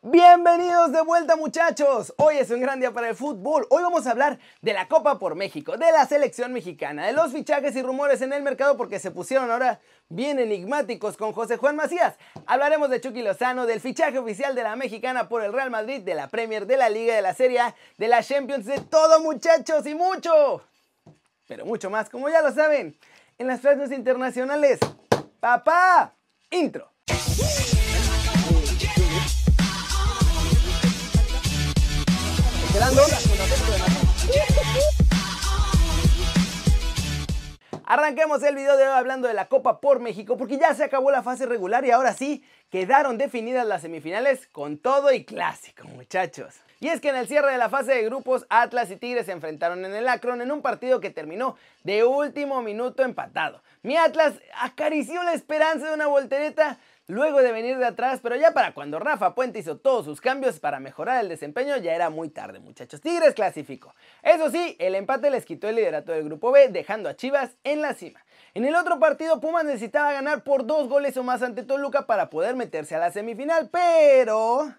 Bienvenidos de vuelta muchachos, hoy es un gran día para el fútbol, hoy vamos a hablar de la Copa por México, de la selección mexicana, de los fichajes y rumores en el mercado porque se pusieron ahora bien enigmáticos con José Juan Macías, hablaremos de Chucky Lozano, del fichaje oficial de la mexicana por el Real Madrid, de la Premier, de la Liga, de la Serie de la Champions, de todo muchachos y mucho, pero mucho más como ya lo saben, en las frases internacionales, papá, intro. Arranquemos el video de hoy hablando de la Copa por México porque ya se acabó la fase regular y ahora sí quedaron definidas las semifinales con todo y clásico, muchachos. Y es que en el cierre de la fase de grupos, Atlas y Tigres se enfrentaron en el Akron en un partido que terminó de último minuto empatado. Mi Atlas acarició la esperanza de una voltereta luego de venir de atrás, pero ya para cuando Rafa Puente hizo todos sus cambios para mejorar el desempeño ya era muy tarde muchachos. Tigres clasificó. Eso sí, el empate les quitó el liderato del grupo B, dejando a Chivas en la cima. En el otro partido Pumas necesitaba ganar por dos goles o más ante Toluca para poder meterse a la semifinal, pero...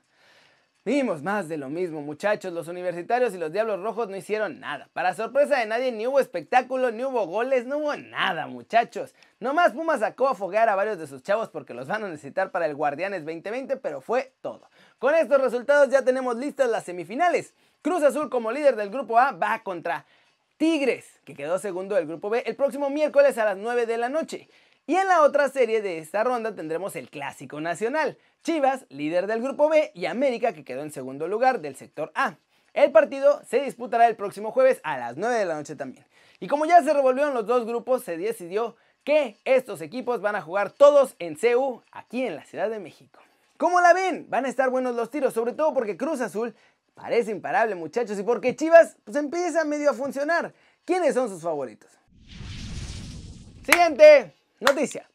Vimos más de lo mismo, muchachos. Los universitarios y los Diablos Rojos no hicieron nada. Para sorpresa de nadie, ni hubo espectáculo, ni hubo goles, no hubo nada, muchachos. Nomás Pumas sacó a fogar a varios de sus chavos porque los van a necesitar para el Guardianes 2020, pero fue todo. Con estos resultados ya tenemos listas las semifinales. Cruz Azul como líder del grupo A va contra Tigres, que quedó segundo del grupo B, el próximo miércoles a las 9 de la noche. Y en la otra serie de esta ronda tendremos el Clásico Nacional. Chivas, líder del grupo B, y América, que quedó en segundo lugar del sector A. El partido se disputará el próximo jueves a las 9 de la noche también. Y como ya se revolvieron los dos grupos, se decidió que estos equipos van a jugar todos en CEU, aquí en la Ciudad de México. ¿Cómo la ven? Van a estar buenos los tiros, sobre todo porque Cruz Azul parece imparable, muchachos, y porque Chivas pues empieza medio a funcionar. ¿Quiénes son sus favoritos? Siguiente noticia.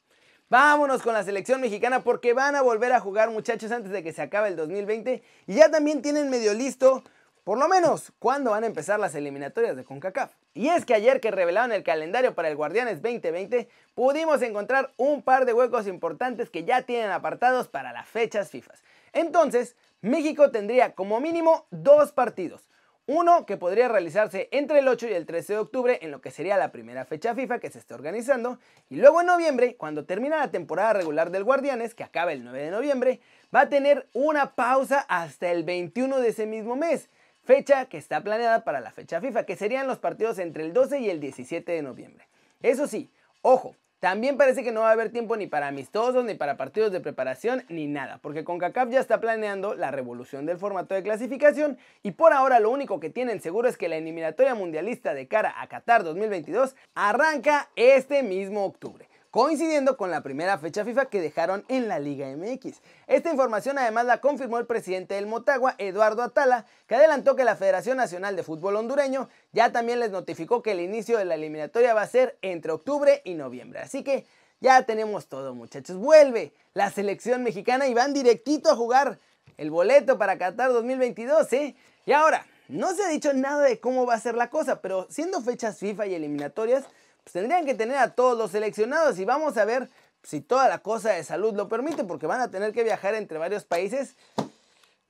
Vámonos con la selección mexicana porque van a volver a jugar muchachos antes de que se acabe el 2020 y ya también tienen medio listo, por lo menos, cuándo van a empezar las eliminatorias de CONCACAF. Y es que ayer que revelaron el calendario para el Guardianes 2020, pudimos encontrar un par de huecos importantes que ya tienen apartados para las fechas FIFA. Entonces, México tendría como mínimo dos partidos. Uno que podría realizarse entre el 8 y el 13 de octubre en lo que sería la primera fecha FIFA que se está organizando. Y luego en noviembre, cuando termina la temporada regular del Guardianes, que acaba el 9 de noviembre, va a tener una pausa hasta el 21 de ese mismo mes. Fecha que está planeada para la fecha FIFA, que serían los partidos entre el 12 y el 17 de noviembre. Eso sí, ojo, también parece que no va a haber tiempo ni para amistosos, ni para partidos de preparación, ni nada, porque CONCACAF ya está planeando la revolución del formato de clasificación y por ahora lo único que tienen seguro es que la eliminatoria mundialista de cara a Qatar 2022 arranca este mismo octubre coincidiendo con la primera fecha FIFA que dejaron en la Liga MX. Esta información además la confirmó el presidente del Motagua, Eduardo Atala, que adelantó que la Federación Nacional de Fútbol Hondureño ya también les notificó que el inicio de la eliminatoria va a ser entre octubre y noviembre. Así que ya tenemos todo muchachos. Vuelve la selección mexicana y van directito a jugar el boleto para Qatar 2022, ¿eh? Y ahora, no se ha dicho nada de cómo va a ser la cosa, pero siendo fechas FIFA y eliminatorias, pues tendrían que tener a todos los seleccionados y vamos a ver si toda la cosa de salud lo permite porque van a tener que viajar entre varios países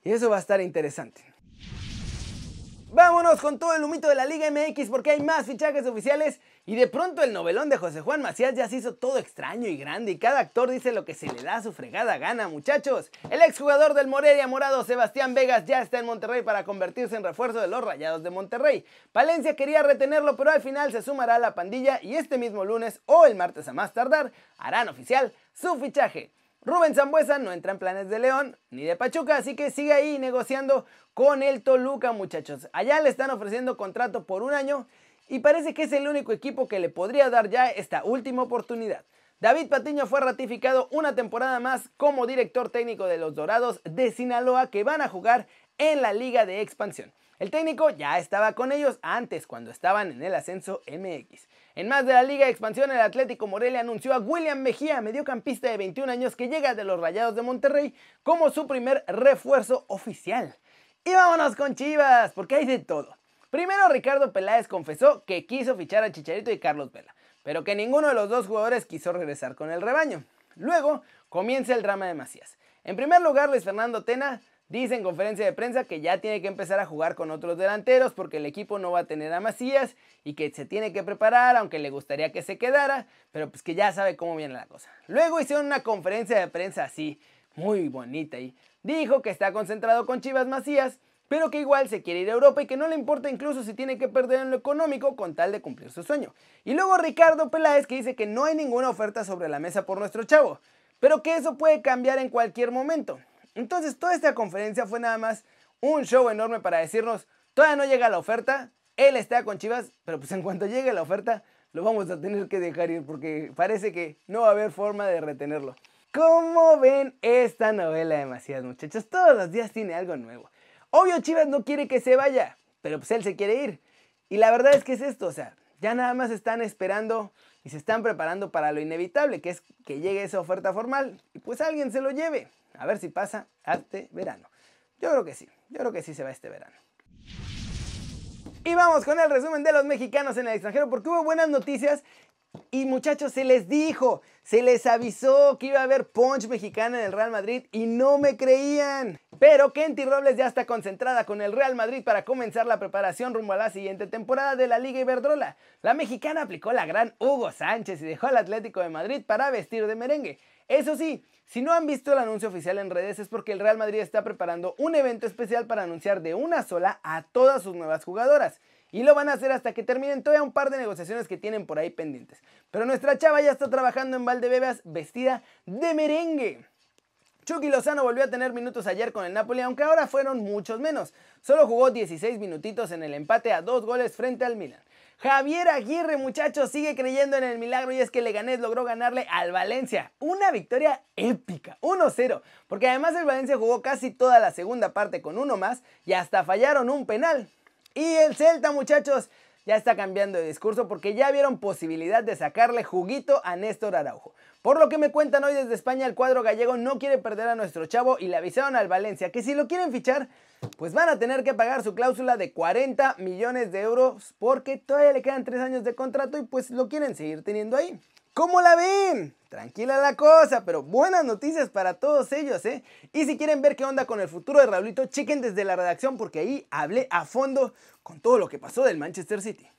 y eso va a estar interesante. Vámonos con todo el humito de la Liga MX porque hay más fichajes oficiales y de pronto el novelón de José Juan Macías ya se hizo todo extraño y grande y cada actor dice lo que se le da a su fregada gana, muchachos. El exjugador del Morelia Morado, Sebastián Vegas, ya está en Monterrey para convertirse en refuerzo de los Rayados de Monterrey. Palencia quería retenerlo, pero al final se sumará a la pandilla y este mismo lunes o el martes a más tardar harán oficial su fichaje. Rubén Zambuesa no entra en planes de León ni de Pachuca, así que sigue ahí negociando con el Toluca, muchachos. Allá le están ofreciendo contrato por un año y parece que es el único equipo que le podría dar ya esta última oportunidad. David Patiño fue ratificado una temporada más como director técnico de los Dorados de Sinaloa que van a jugar en la Liga de Expansión. El técnico ya estaba con ellos antes cuando estaban en el ascenso MX. En más de la Liga de Expansión, el Atlético Morelia anunció a William Mejía, mediocampista de 21 años que llega de los Rayados de Monterrey, como su primer refuerzo oficial. Y vámonos con Chivas, porque hay de todo. Primero Ricardo Peláez confesó que quiso fichar a Chicharito y Carlos Vela, pero que ninguno de los dos jugadores quiso regresar con el rebaño. Luego comienza el drama de Macías. En primer lugar, Luis Fernando Tena dice en conferencia de prensa que ya tiene que empezar a jugar con otros delanteros porque el equipo no va a tener a Macías y que se tiene que preparar, aunque le gustaría que se quedara, pero pues que ya sabe cómo viene la cosa. Luego hicieron una conferencia de prensa así, muy bonita y dijo que está concentrado con Chivas Macías, pero que igual se quiere ir a Europa y que no le importa incluso si tiene que perder en lo económico con tal de cumplir su sueño. Y luego Ricardo Peláez que dice que no hay ninguna oferta sobre la mesa por nuestro chavo, pero que eso puede cambiar en cualquier momento. Entonces toda esta conferencia fue nada más un show enorme para decirnos, todavía no llega la oferta, él está con Chivas, pero pues en cuanto llegue la oferta lo vamos a tener que dejar ir porque parece que no va a haber forma de retenerlo. ¿Cómo ven esta novela de Macías, muchachos? Todos los días tiene algo nuevo. Obvio Chivas no quiere que se vaya, pero pues él se quiere ir. Y la verdad es que es esto, o sea, ya nada más están esperando y se están preparando para lo inevitable, que es que llegue esa oferta formal y pues alguien se lo lleve. A ver si pasa este verano. Yo creo que sí, yo creo que sí se va este verano. Y vamos con el resumen de los mexicanos en el extranjero porque hubo buenas noticias y muchachos, se les dijo, se les avisó que iba a haber punch mexicana en el Real Madrid y no me creían. Pero Kenty Robles ya está concentrada con el Real Madrid para comenzar la preparación rumbo a la siguiente temporada de la Liga Iberdrola. La mexicana aplicó la gran Hugo Sánchez y dejó al Atlético de Madrid para vestir de merengue. Eso sí, si no han visto el anuncio oficial en redes es porque el Real Madrid está preparando un evento especial para anunciar de una sola a todas sus nuevas jugadoras. Y lo van a hacer hasta que terminen todavía un par de negociaciones que tienen por ahí pendientes. Pero nuestra chava ya está trabajando en Valdebebas vestida de merengue. Chucky Lozano volvió a tener minutos ayer con el Napoli, aunque ahora fueron muchos menos. Solo jugó 16 minutitos en el empate a dos goles frente al Milan. Javier Aguirre, muchachos, sigue creyendo en el milagro y es que Leganés logró ganarle al Valencia. Una victoria épica, 1-0, porque además el Valencia jugó casi toda la segunda parte con uno más y hasta fallaron un penal. Y el Celta, muchachos, ya está cambiando de discurso porque ya vieron posibilidad de sacarle juguito a Néstor Araujo. Por lo que me cuentan hoy desde España, el cuadro gallego no quiere perder a nuestro chavo y le avisaron al Valencia que si lo quieren fichar, pues van a tener que pagar su cláusula de 40 millones de euros porque todavía le quedan 3 años de contrato y pues lo quieren seguir teniendo ahí. ¿Cómo la ven? Tranquila la cosa, pero buenas noticias para todos ellos, ¿eh? Y si quieren ver qué onda con el futuro de Raulito, chequen desde la redacción porque ahí hablé a fondo con todo lo que pasó del Manchester City.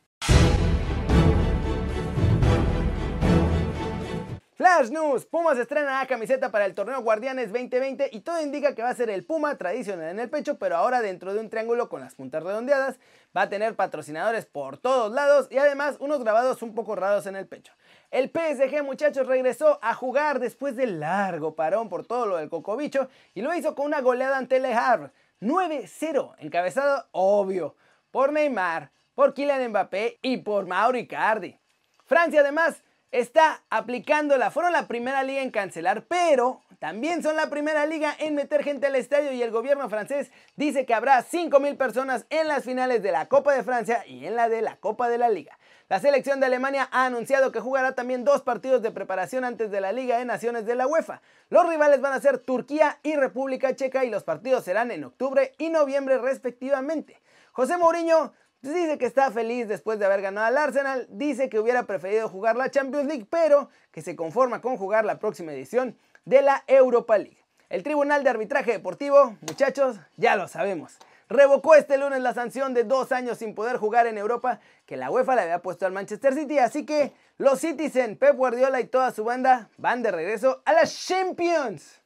Flash News, Pumas estrena la camiseta para el torneo Guardianes 2020 y todo indica que va a ser el Puma tradicional en el pecho, pero ahora dentro de un triángulo con las puntas redondeadas, va a tener patrocinadores por todos lados y además unos grabados un poco raros en el pecho. El PSG, muchachos, regresó a jugar después del largo parón por todo lo del cocobicho y lo hizo con una goleada ante Le Havre. 9-0, encabezado, obvio, por Neymar, por Kylian Mbappé y por Mauro Icardi. Francia, además, está aplicándola. Fueron la primera liga en cancelar, pero también son la primera liga en meter gente al estadio y el gobierno francés dice que habrá 5.000 personas en las finales de la Copa de Francia y en la de la Copa de la Liga. La selección de Alemania ha anunciado que jugará también dos partidos de preparación antes de la Liga de Naciones de la UEFA. Los rivales van a ser Turquía y República Checa y los partidos serán en octubre y noviembre respectivamente. José Mourinho dice que está feliz después de haber ganado al Arsenal, dice que hubiera preferido jugar la Champions League, pero que se conforma con jugar la próxima edición de la Europa League. El Tribunal de Arbitraje Deportivo, muchachos, ya lo sabemos revocó este lunes la sanción de dos años sin poder jugar en Europa que la UEFA le había puesto al Manchester City. Así que los Citizen, Pep Guardiola y toda su banda van de regreso a las Champions.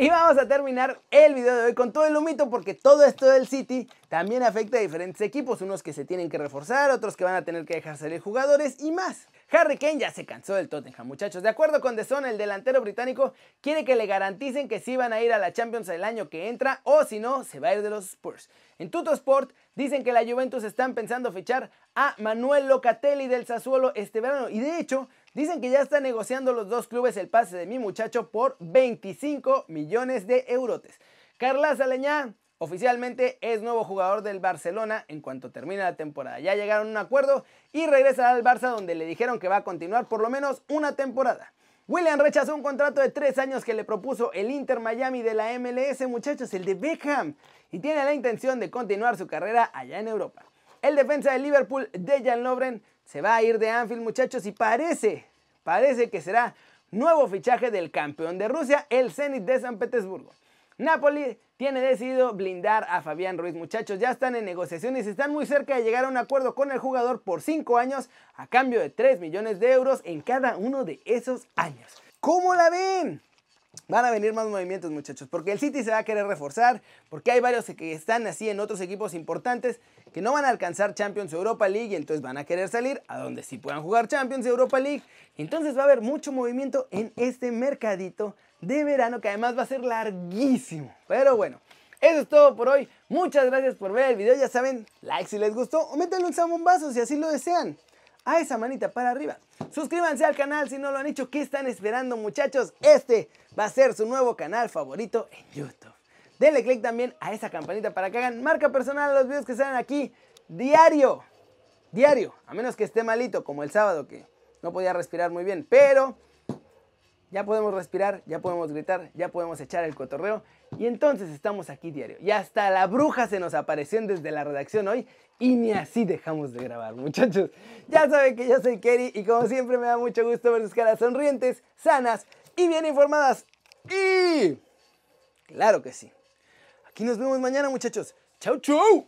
Y vamos a terminar el video de hoy con todo el humito porque todo esto del City también afecta a diferentes equipos, unos que se tienen que reforzar, otros que van a tener que dejar salir jugadores y más. Harry Kane ya se cansó del Tottenham, muchachos. De acuerdo con The Sun, el delantero británico quiere que le garanticen que sí van a ir a la Champions el año que entra o si no, se va a ir de los Spurs. En Tuto Sport dicen que la Juventus están pensando fichar a Manuel Locatelli del Sassuolo este verano y de hecho Dicen que ya están negociando los dos clubes el pase de mi muchacho por 25 millones de eurotes. Carla Saleñá oficialmente es nuevo jugador del Barcelona en cuanto termine la temporada. Ya llegaron a un acuerdo y regresa al Barça donde le dijeron que va a continuar por lo menos una temporada. William rechazó un contrato de tres años que le propuso el Inter Miami de la MLS, muchachos, el de Beckham, y tiene la intención de continuar su carrera allá en Europa. El defensa de Liverpool, Dejan Lovren, se va a ir de Anfield, muchachos, y parece, parece que será nuevo fichaje del campeón de Rusia, el Zenit de San Petersburgo. Napoli tiene decidido blindar a Fabián Ruiz. Muchachos, ya están en negociaciones y están muy cerca de llegar a un acuerdo con el jugador por 5 años a cambio de 3 millones de euros en cada uno de esos años. ¿Cómo la ven? Van a venir más movimientos, muchachos, porque el City se va a querer reforzar, porque hay varios que están así en otros equipos importantes que no van a alcanzar Champions Europa League y entonces van a querer salir a donde sí puedan jugar Champions Europa League. Entonces va a haber mucho movimiento en este mercadito de verano que además va a ser larguísimo. Pero bueno, eso es todo por hoy. Muchas gracias por ver el video. Ya saben, like si les gustó o métanle un zambombazo si así lo desean. A esa manita para arriba. Suscríbanse al canal si no lo han hecho. ¿Qué están esperando muchachos? Este va a ser su nuevo canal favorito en YouTube. Denle click también a esa campanita para que hagan marca personal a los videos que salen aquí diario. Diario. A menos que esté malito como el sábado que no podía respirar muy bien. Pero ya podemos respirar, ya podemos gritar, ya podemos echar el cotorreo y entonces estamos aquí diario. Y hasta la bruja se nos apareció desde la redacción hoy y ni así dejamos de grabar, muchachos. Ya saben que yo soy Kerry y como siempre me da mucho gusto ver sus caras sonrientes, sanas y bien informadas. Y claro que sí. Aquí nos vemos mañana, muchachos. Chau, chau.